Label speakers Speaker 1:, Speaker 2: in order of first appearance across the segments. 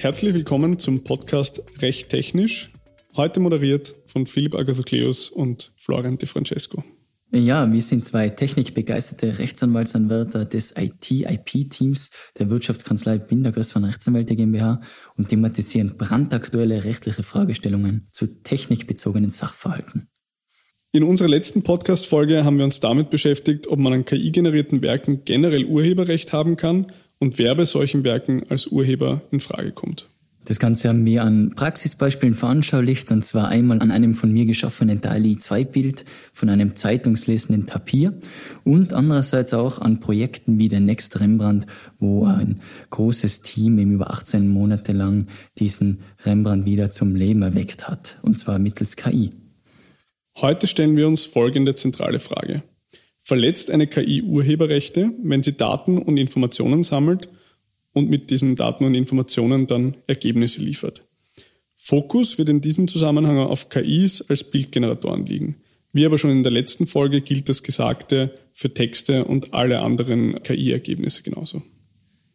Speaker 1: Herzlich willkommen zum Podcast Recht Technisch. Heute moderiert von Philipp Agathokleus und Florian De Francesco.
Speaker 2: Ja, wir sind zwei technikbegeisterte Rechtsanwaltsanwärter des IT-IP-Teams der Wirtschaftskanzlei Bindergers von Rechtsanwälte GmbH und thematisieren brandaktuelle rechtliche Fragestellungen zu technikbezogenen Sachverhalten.
Speaker 1: In unserer letzten Podcast-Folge haben wir uns damit beschäftigt, ob man an KI-generierten Werken generell Urheberrecht haben kann und wer bei solchen Werken als Urheber in Frage kommt.
Speaker 2: Das Ganze haben wir an Praxisbeispielen veranschaulicht, und zwar einmal an einem von mir geschaffenen DALI-2-Bild von einem zeitungslesenden Tapir und andererseits auch an Projekten wie der Next Rembrandt, wo ein großes Team eben über 18 Monate lang diesen Rembrandt wieder zum Leben erweckt hat, und zwar mittels KI.
Speaker 1: Heute stellen wir uns folgende zentrale Frage. Verletzt eine KI Urheberrechte, wenn sie Daten und Informationen sammelt und mit diesen Daten und Informationen dann Ergebnisse liefert. Fokus wird in diesem Zusammenhang auf KIs als Bildgeneratoren liegen. Wie aber schon in der letzten Folge gilt das Gesagte für Texte und alle anderen KI-Ergebnisse genauso.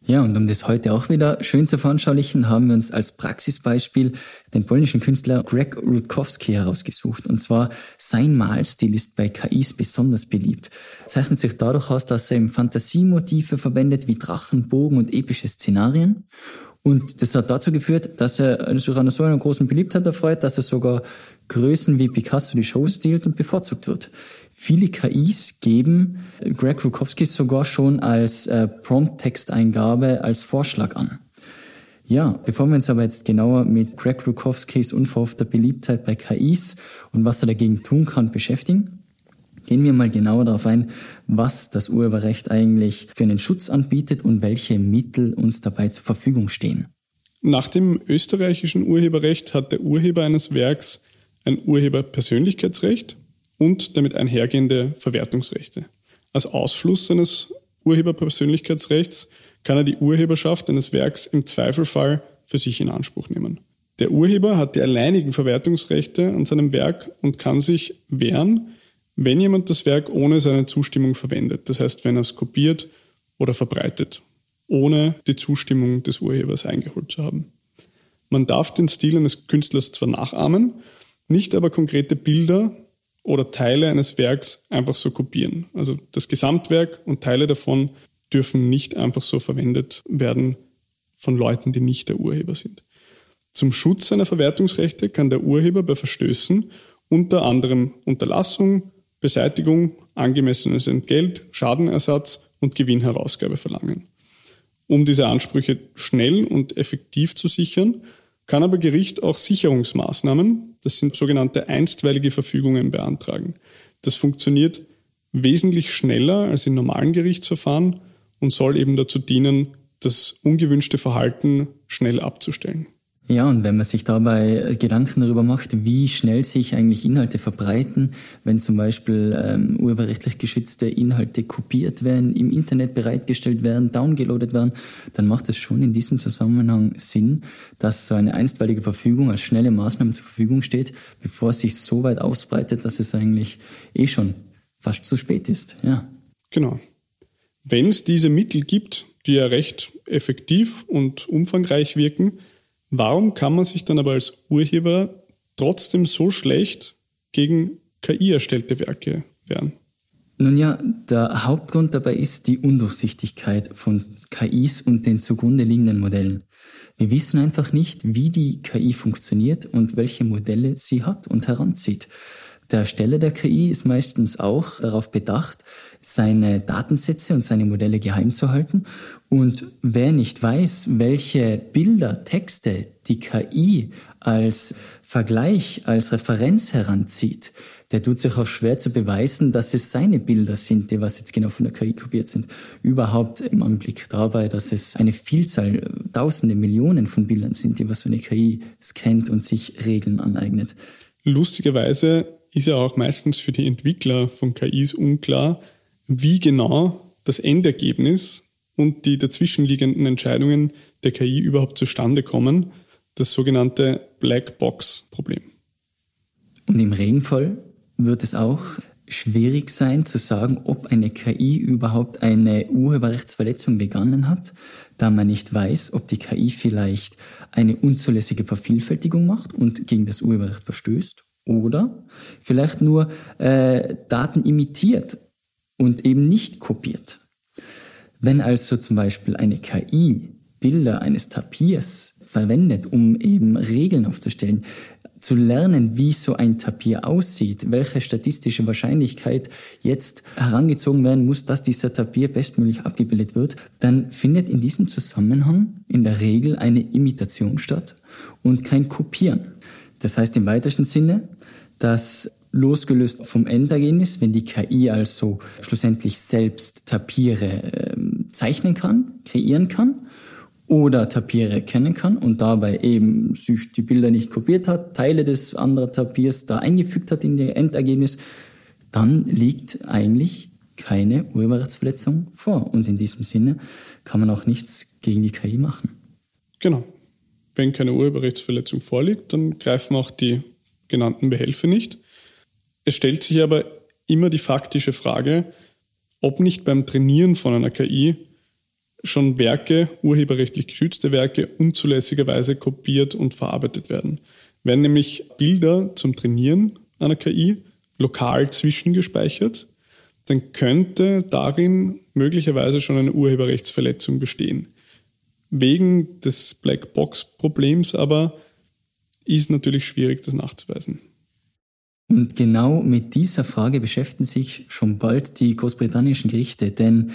Speaker 2: Ja, und um das heute auch wieder schön zu veranschaulichen, haben wir uns als Praxisbeispiel den polnischen Künstler Greg Rutkowski herausgesucht. Und zwar sein Malstil ist bei KIs besonders beliebt. Zeichnet sich dadurch aus, dass er eben Fantasiemotive verwendet wie Drachen, Bogen und epische Szenarien. Und das hat dazu geführt, dass er sich an so einer großen Beliebtheit erfreut, dass er sogar Größen wie Picasso die Show stiehlt und bevorzugt wird. Viele KIs geben Greg Rukowski sogar schon als äh, Prompt-Texteingabe als Vorschlag an. Ja, bevor wir uns aber jetzt genauer mit Greg Rukowskis unverhoffter Beliebtheit bei KIs und was er dagegen tun kann beschäftigen, gehen wir mal genauer darauf ein, was das Urheberrecht eigentlich für einen Schutz anbietet und welche Mittel uns dabei zur Verfügung stehen.
Speaker 1: Nach dem österreichischen Urheberrecht hat der Urheber eines Werks ein Urheberpersönlichkeitsrecht und damit einhergehende Verwertungsrechte. Als Ausfluss seines Urheberpersönlichkeitsrechts kann er die Urheberschaft eines Werks im Zweifelfall für sich in Anspruch nehmen. Der Urheber hat die alleinigen Verwertungsrechte an seinem Werk und kann sich wehren, wenn jemand das Werk ohne seine Zustimmung verwendet. Das heißt, wenn er es kopiert oder verbreitet, ohne die Zustimmung des Urhebers eingeholt zu haben. Man darf den Stil eines Künstlers zwar nachahmen, nicht aber konkrete Bilder oder Teile eines Werks einfach so kopieren. Also das Gesamtwerk und Teile davon dürfen nicht einfach so verwendet werden von Leuten, die nicht der Urheber sind. Zum Schutz seiner Verwertungsrechte kann der Urheber bei Verstößen unter anderem Unterlassung, Beseitigung, angemessenes Entgelt, Schadenersatz und Gewinnherausgabe verlangen. Um diese Ansprüche schnell und effektiv zu sichern, kann aber Gericht auch Sicherungsmaßnahmen, das sind sogenannte einstweilige Verfügungen, beantragen. Das funktioniert wesentlich schneller als in normalen Gerichtsverfahren und soll eben dazu dienen, das ungewünschte Verhalten schnell abzustellen.
Speaker 2: Ja, und wenn man sich dabei Gedanken darüber macht, wie schnell sich eigentlich Inhalte verbreiten, wenn zum Beispiel ähm, urheberrechtlich geschützte Inhalte kopiert werden, im Internet bereitgestellt werden, downgeloadet werden, dann macht es schon in diesem Zusammenhang Sinn, dass so eine einstweilige Verfügung als schnelle Maßnahme zur Verfügung steht, bevor es sich so weit ausbreitet, dass es eigentlich eh schon fast zu spät ist. Ja.
Speaker 1: Genau. Wenn es diese Mittel gibt, die ja recht effektiv und umfangreich wirken, Warum kann man sich dann aber als Urheber trotzdem so schlecht gegen KI erstellte Werke wehren?
Speaker 2: Nun ja, der Hauptgrund dabei ist die Undurchsichtigkeit von KIs und den zugrunde liegenden Modellen. Wir wissen einfach nicht, wie die KI funktioniert und welche Modelle sie hat und heranzieht. Der Ersteller der KI ist meistens auch darauf bedacht, seine Datensätze und seine Modelle geheim zu halten. Und wer nicht weiß, welche Bilder, Texte die KI als Vergleich, als Referenz heranzieht, der tut sich auch schwer zu beweisen, dass es seine Bilder sind, die was jetzt genau von der KI kopiert sind. Überhaupt im Anblick dabei, dass es eine Vielzahl, tausende, Millionen von Bildern sind, die was so eine KI scannt und sich Regeln aneignet.
Speaker 1: Lustigerweise ist ja auch meistens für die Entwickler von KIs unklar, wie genau das Endergebnis und die dazwischenliegenden Entscheidungen der KI überhaupt zustande kommen, das sogenannte Black Box Problem.
Speaker 2: Und im Regenfall wird es auch schwierig sein zu sagen, ob eine KI überhaupt eine Urheberrechtsverletzung begangen hat, da man nicht weiß, ob die KI vielleicht eine unzulässige Vervielfältigung macht und gegen das Urheberrecht verstößt oder vielleicht nur äh, Daten imitiert und eben nicht kopiert. Wenn also zum Beispiel eine KI Bilder eines Tapirs verwendet, um eben Regeln aufzustellen, zu lernen, wie so ein Tapir aussieht, welche statistische Wahrscheinlichkeit jetzt herangezogen werden muss, dass dieser Tapir bestmöglich abgebildet wird, dann findet in diesem Zusammenhang in der Regel eine Imitation statt und kein Kopieren. Das heißt im weitesten Sinne, dass losgelöst vom Endergebnis, wenn die KI also schlussendlich selbst Tapiere äh, zeichnen kann, kreieren kann, oder Tapire erkennen kann und dabei eben sich die Bilder nicht kopiert hat, Teile des anderen Tapirs da eingefügt hat in ihr Endergebnis, dann liegt eigentlich keine Urheberrechtsverletzung vor. Und in diesem Sinne kann man auch nichts gegen die KI machen.
Speaker 1: Genau. Wenn keine Urheberrechtsverletzung vorliegt, dann greifen auch die genannten Behelfe nicht. Es stellt sich aber immer die faktische Frage, ob nicht beim Trainieren von einer KI schon Werke, urheberrechtlich geschützte Werke, unzulässigerweise kopiert und verarbeitet werden. Werden nämlich Bilder zum Trainieren einer KI lokal zwischengespeichert, dann könnte darin möglicherweise schon eine Urheberrechtsverletzung bestehen. Wegen des Blackbox-Problems aber ist natürlich schwierig, das nachzuweisen.
Speaker 2: Und genau mit dieser Frage beschäftigen sich schon bald die großbritannischen Gerichte, denn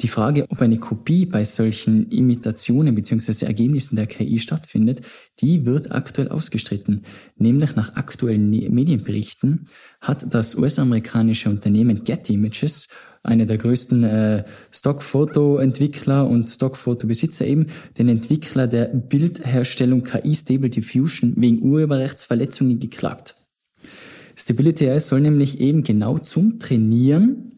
Speaker 2: die Frage, ob eine Kopie bei solchen Imitationen bzw. Ergebnissen der KI stattfindet, die wird aktuell ausgestritten. Nämlich nach aktuellen Medienberichten hat das US-amerikanische Unternehmen Getty Images, einer der größten äh, Stockfoto-Entwickler und Stockfoto-Besitzer eben, den Entwickler der Bildherstellung KI Stable Diffusion wegen Urheberrechtsverletzungen geklagt. Stability AI soll nämlich eben genau zum Trainieren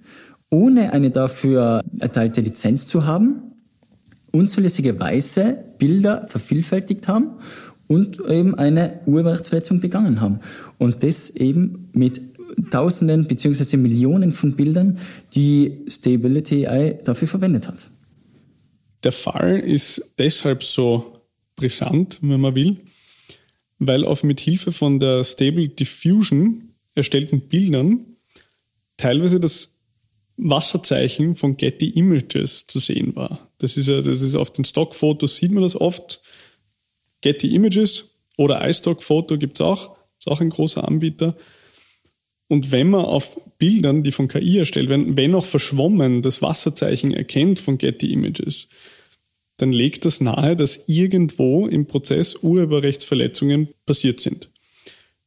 Speaker 2: ohne eine dafür erteilte Lizenz zu haben, unzulässigerweise Bilder vervielfältigt haben und eben eine Urheberrechtsverletzung begangen haben. Und das eben mit Tausenden beziehungsweise Millionen von Bildern, die Stability AI dafür verwendet hat.
Speaker 1: Der Fall ist deshalb so brisant, wenn man will, weil auf mit Hilfe von der Stable Diffusion erstellten Bildern teilweise das Wasserzeichen von Getty Images zu sehen war. Das ist ja, das ist auf den Stockfotos sieht man das oft. Getty Images oder iStock-Foto gibt es auch, ist auch ein großer Anbieter. Und wenn man auf Bildern, die von KI erstellt werden, wenn auch verschwommen das Wasserzeichen erkennt von Getty Images, dann legt das nahe, dass irgendwo im Prozess Urheberrechtsverletzungen passiert sind.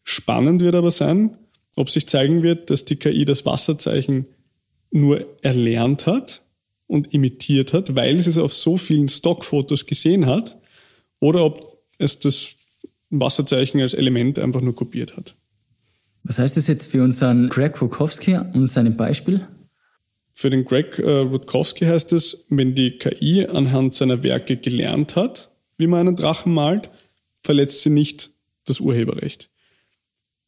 Speaker 1: Spannend wird aber sein, ob sich zeigen wird, dass die KI das Wasserzeichen nur erlernt hat und imitiert hat, weil sie es auf so vielen Stockfotos gesehen hat, oder ob es das Wasserzeichen als Element einfach nur kopiert hat.
Speaker 2: Was heißt das jetzt für unseren Greg Rukowski und seinem Beispiel?
Speaker 1: Für den Greg äh, Rutkowski heißt es, wenn die KI anhand seiner Werke gelernt hat, wie man einen Drachen malt, verletzt sie nicht das Urheberrecht.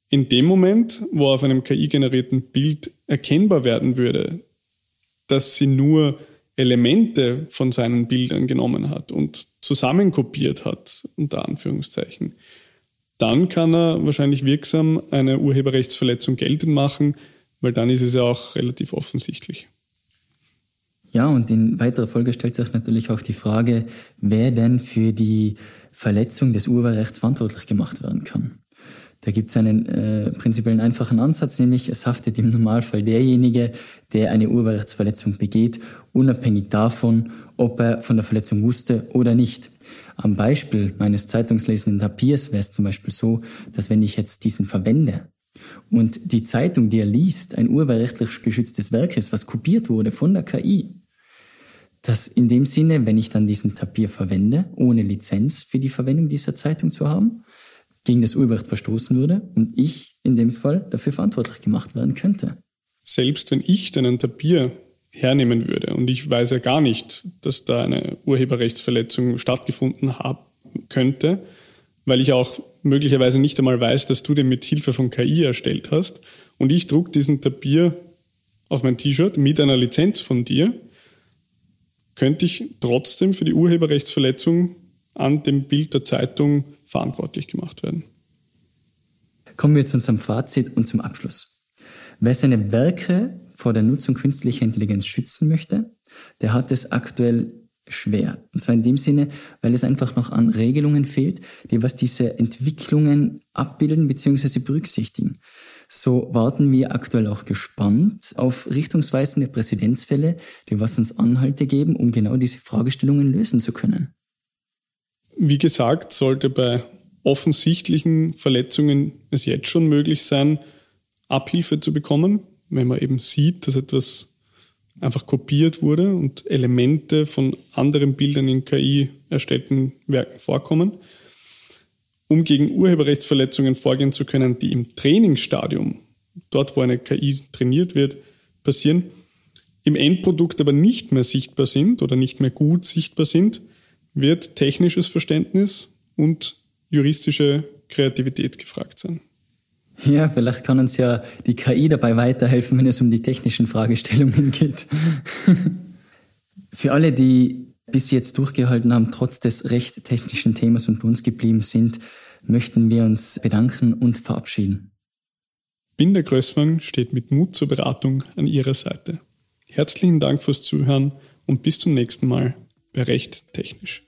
Speaker 1: In dem Moment, wo auf einem KI-generierten Bild erkennbar werden würde, dass sie nur Elemente von seinen Bildern genommen hat und zusammenkopiert hat, unter Anführungszeichen, dann kann er wahrscheinlich wirksam eine Urheberrechtsverletzung geltend machen, weil dann ist es ja auch relativ offensichtlich.
Speaker 2: Ja, und in weiterer Folge stellt sich natürlich auch die Frage, wer denn für die Verletzung des Urheberrechts verantwortlich gemacht werden kann. Da gibt es einen äh, prinzipiellen einfachen Ansatz, nämlich es haftet im Normalfall derjenige, der eine Urheberrechtsverletzung begeht, unabhängig davon, ob er von der Verletzung wusste oder nicht. Am Beispiel meines zeitungslesenden Tapirs wäre es zum Beispiel so, dass wenn ich jetzt diesen verwende und die Zeitung, die er liest, ein urheberrechtlich geschütztes Werk ist, was kopiert wurde von der KI, dass in dem Sinne, wenn ich dann diesen Tapir verwende, ohne Lizenz für die Verwendung dieser Zeitung zu haben, gegen das Urheberrecht verstoßen würde und ich in dem Fall dafür verantwortlich gemacht werden könnte.
Speaker 1: Selbst wenn ich deinen Tapir hernehmen würde und ich weiß ja gar nicht, dass da eine Urheberrechtsverletzung stattgefunden haben könnte, weil ich auch möglicherweise nicht einmal weiß, dass du den mit Hilfe von KI erstellt hast und ich druck diesen Tapir auf mein T-Shirt mit einer Lizenz von dir, könnte ich trotzdem für die Urheberrechtsverletzung an dem Bild der Zeitung verantwortlich gemacht werden.
Speaker 2: Kommen wir zu unserem Fazit und zum Abschluss. Wer seine Werke vor der Nutzung künstlicher Intelligenz schützen möchte, der hat es aktuell schwer. Und zwar in dem Sinne, weil es einfach noch an Regelungen fehlt, die was diese Entwicklungen abbilden bzw. berücksichtigen. So warten wir aktuell auch gespannt auf richtungsweisende Präzedenzfälle, die was uns Anhalte geben, um genau diese Fragestellungen lösen zu können.
Speaker 1: Wie gesagt, sollte bei offensichtlichen Verletzungen es jetzt schon möglich sein, Abhilfe zu bekommen, wenn man eben sieht, dass etwas einfach kopiert wurde und Elemente von anderen Bildern in KI erstellten Werken vorkommen. Um gegen Urheberrechtsverletzungen vorgehen zu können, die im Trainingsstadium, dort wo eine KI trainiert wird, passieren, im Endprodukt aber nicht mehr sichtbar sind oder nicht mehr gut sichtbar sind, wird technisches Verständnis und juristische Kreativität gefragt sein.
Speaker 2: Ja, vielleicht kann uns ja die KI dabei weiterhelfen, wenn es um die technischen Fragestellungen geht. Für alle, die bis jetzt durchgehalten haben, trotz des recht technischen Themas und bei uns geblieben sind, möchten wir uns bedanken und verabschieden.
Speaker 1: Binder Größwang steht mit Mut zur Beratung an Ihrer Seite. Herzlichen Dank fürs Zuhören und bis zum nächsten Mal bei Recht Technisch.